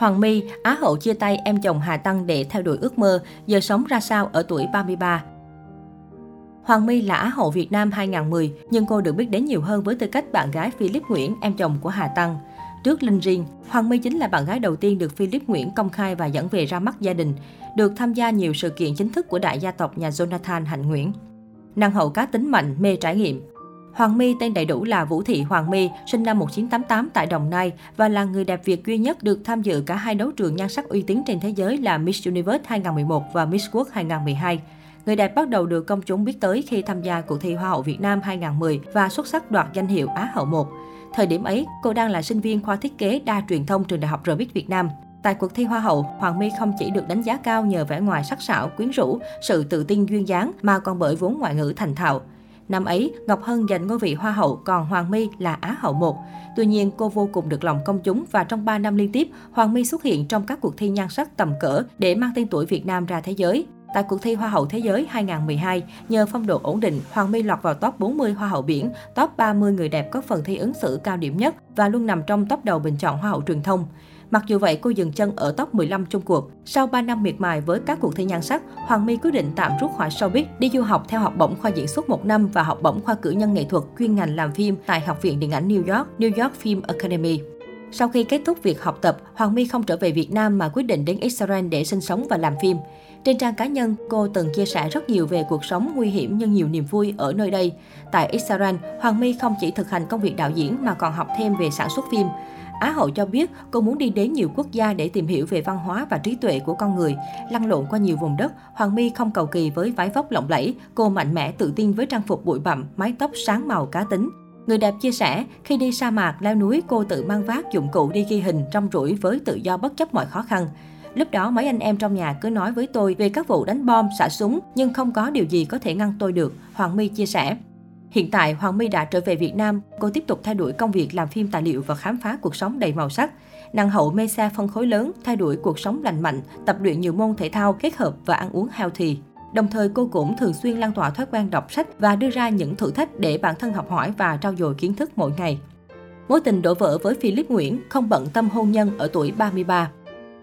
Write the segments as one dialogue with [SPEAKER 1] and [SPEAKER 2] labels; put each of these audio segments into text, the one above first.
[SPEAKER 1] Hoàng My, Á hậu chia tay em chồng Hà Tăng để theo đuổi ước mơ, giờ sống ra sao ở tuổi 33. Hoàng My là Á hậu Việt Nam 2010, nhưng cô được biết đến nhiều hơn với tư cách bạn gái Philip Nguyễn, em chồng của Hà Tăng. Trước Linh Riêng, Hoàng My chính là bạn gái đầu tiên được Philip Nguyễn công khai và dẫn về ra mắt gia đình, được tham gia nhiều sự kiện chính thức của đại gia tộc nhà Jonathan Hạnh Nguyễn. Năng hậu cá tính mạnh, mê trải nghiệm. Hoàng My tên đầy đủ là Vũ Thị Hoàng My, sinh năm 1988 tại Đồng Nai và là người đẹp Việt duy nhất được tham dự cả hai đấu trường nhan sắc uy tín trên thế giới là Miss Universe 2011 và Miss World 2012. Người đẹp bắt đầu được công chúng biết tới khi tham gia cuộc thi Hoa hậu Việt Nam 2010 và xuất sắc đoạt danh hiệu Á hậu 1. Thời điểm ấy, cô đang là sinh viên khoa thiết kế đa truyền thông trường Đại học Rbic Việt Nam. Tại cuộc thi Hoa hậu, Hoàng My không chỉ được đánh giá cao nhờ vẻ ngoài sắc sảo, quyến rũ, sự tự tin duyên dáng mà còn bởi vốn ngoại ngữ thành thạo. Năm ấy, Ngọc Hân giành ngôi vị Hoa hậu, còn Hoàng My là Á hậu 1. Tuy nhiên, cô vô cùng được lòng công chúng và trong 3 năm liên tiếp, Hoàng My xuất hiện trong các cuộc thi nhan sắc tầm cỡ để mang tên tuổi Việt Nam ra thế giới. Tại cuộc thi Hoa hậu Thế giới 2012, nhờ phong độ ổn định, Hoàng My lọt vào top 40 Hoa hậu biển, top 30 người đẹp có phần thi ứng xử cao điểm nhất và luôn nằm trong top đầu bình chọn Hoa hậu truyền thông. Mặc dù vậy, cô dừng chân ở top 15 chung cuộc. Sau 3 năm miệt mài với các cuộc thi nhan sắc, Hoàng My quyết định tạm rút khỏi showbiz, đi du học theo học bổng khoa diễn xuất 1 năm và học bổng khoa cử nhân nghệ thuật chuyên ngành làm phim tại Học viện Điện ảnh New York, New York Film Academy. Sau khi kết thúc việc học tập, Hoàng My không trở về Việt Nam mà quyết định đến Israel để sinh sống và làm phim. Trên trang cá nhân, cô từng chia sẻ rất nhiều về cuộc sống nguy hiểm nhưng nhiều niềm vui ở nơi đây. Tại Israel, Hoàng My không chỉ thực hành công việc đạo diễn mà còn học thêm về sản xuất phim. Á hậu cho biết cô muốn đi đến nhiều quốc gia để tìm hiểu về văn hóa và trí tuệ của con người. Lăn lộn qua nhiều vùng đất, Hoàng My không cầu kỳ với váy vóc lộng lẫy, cô mạnh mẽ tự tin với trang phục bụi bặm, mái tóc sáng màu cá tính. Người đẹp chia sẻ, khi đi sa mạc, leo núi, cô tự mang vác dụng cụ đi ghi hình trong rủi với tự do bất chấp mọi khó khăn. Lúc đó mấy anh em trong nhà cứ nói với tôi về các vụ đánh bom, xả súng, nhưng không có điều gì có thể ngăn tôi được, Hoàng My chia sẻ. Hiện tại, Hoàng My đã trở về Việt Nam, cô tiếp tục thay đổi công việc làm phim tài liệu và khám phá cuộc sống đầy màu sắc. Năng hậu mê xa phân khối lớn, thay đổi cuộc sống lành mạnh, tập luyện nhiều môn thể thao kết hợp và ăn uống healthy. Đồng thời cô cũng thường xuyên lan tỏa thói quen đọc sách và đưa ra những thử thách để bản thân học hỏi và trau dồi kiến thức mỗi ngày. Mối tình đổ vỡ với Philip Nguyễn không bận tâm hôn nhân ở tuổi 33.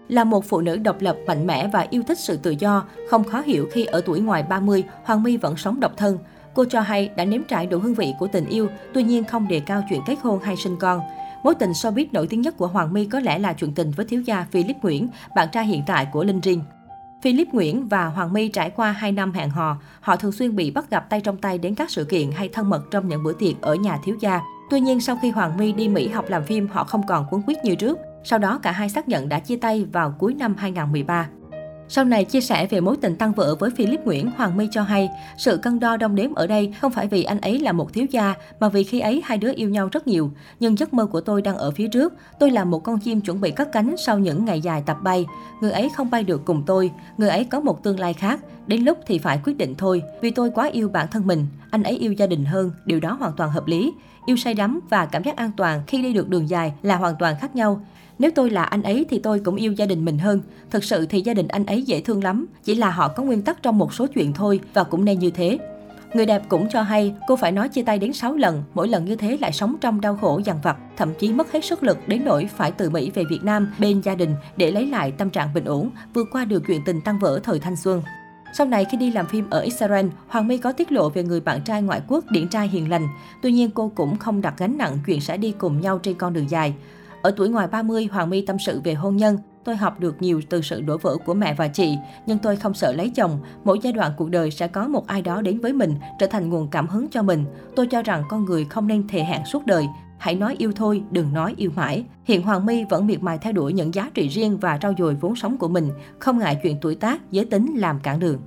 [SPEAKER 1] Là một phụ nữ độc lập, mạnh mẽ và yêu thích sự tự do, không khó hiểu khi ở tuổi ngoài 30, Hoàng My vẫn sống độc thân. Cô cho hay đã nếm trải đủ hương vị của tình yêu, tuy nhiên không đề cao chuyện kết hôn hay sinh con. Mối tình showbiz nổi tiếng nhất của Hoàng My có lẽ là chuyện tình với thiếu gia Philip Nguyễn, bạn trai hiện tại của Linh Riêng. Philip Nguyễn và Hoàng My trải qua 2 năm hẹn hò, họ thường xuyên bị bắt gặp tay trong tay đến các sự kiện hay thân mật trong những bữa tiệc ở nhà thiếu gia. Tuy nhiên, sau khi Hoàng My đi Mỹ học làm phim, họ không còn cuốn quyết như trước. Sau đó, cả hai xác nhận đã chia tay vào cuối năm 2013. Sau này chia sẻ về mối tình tăng vợ với Philip Nguyễn, Hoàng My cho hay, sự cân đo đong đếm ở đây không phải vì anh ấy là một thiếu gia, mà vì khi ấy hai đứa yêu nhau rất nhiều. Nhưng giấc mơ của tôi đang ở phía trước. Tôi là một con chim chuẩn bị cất cánh sau những ngày dài tập bay. Người ấy không bay được cùng tôi, người ấy có một tương lai khác. Đến lúc thì phải quyết định thôi, vì tôi quá yêu bản thân mình. Anh ấy yêu gia đình hơn, điều đó hoàn toàn hợp lý. Yêu say đắm và cảm giác an toàn khi đi được đường dài là hoàn toàn khác nhau. Nếu tôi là anh ấy thì tôi cũng yêu gia đình mình hơn. Thực sự thì gia đình anh ấy dễ thương lắm, chỉ là họ có nguyên tắc trong một số chuyện thôi và cũng nên như thế. Người đẹp cũng cho hay cô phải nói chia tay đến 6 lần, mỗi lần như thế lại sống trong đau khổ dằn vặt, thậm chí mất hết sức lực đến nỗi phải từ Mỹ về Việt Nam bên gia đình để lấy lại tâm trạng bình ổn, vượt qua được chuyện tình tăng vỡ thời thanh xuân. Sau này khi đi làm phim ở Israel, Hoàng My có tiết lộ về người bạn trai ngoại quốc điển trai hiền lành. Tuy nhiên cô cũng không đặt gánh nặng chuyện sẽ đi cùng nhau trên con đường dài. Ở tuổi ngoài 30, Hoàng My tâm sự về hôn nhân. Tôi học được nhiều từ sự đổ vỡ của mẹ và chị, nhưng tôi không sợ lấy chồng. Mỗi giai đoạn cuộc đời sẽ có một ai đó đến với mình, trở thành nguồn cảm hứng cho mình. Tôi cho rằng con người không nên thề hẹn suốt đời. Hãy nói yêu thôi, đừng nói yêu mãi. Hiện Hoàng My vẫn miệt mài theo đuổi những giá trị riêng và trau dồi vốn sống của mình, không ngại chuyện tuổi tác, giới tính làm cản đường.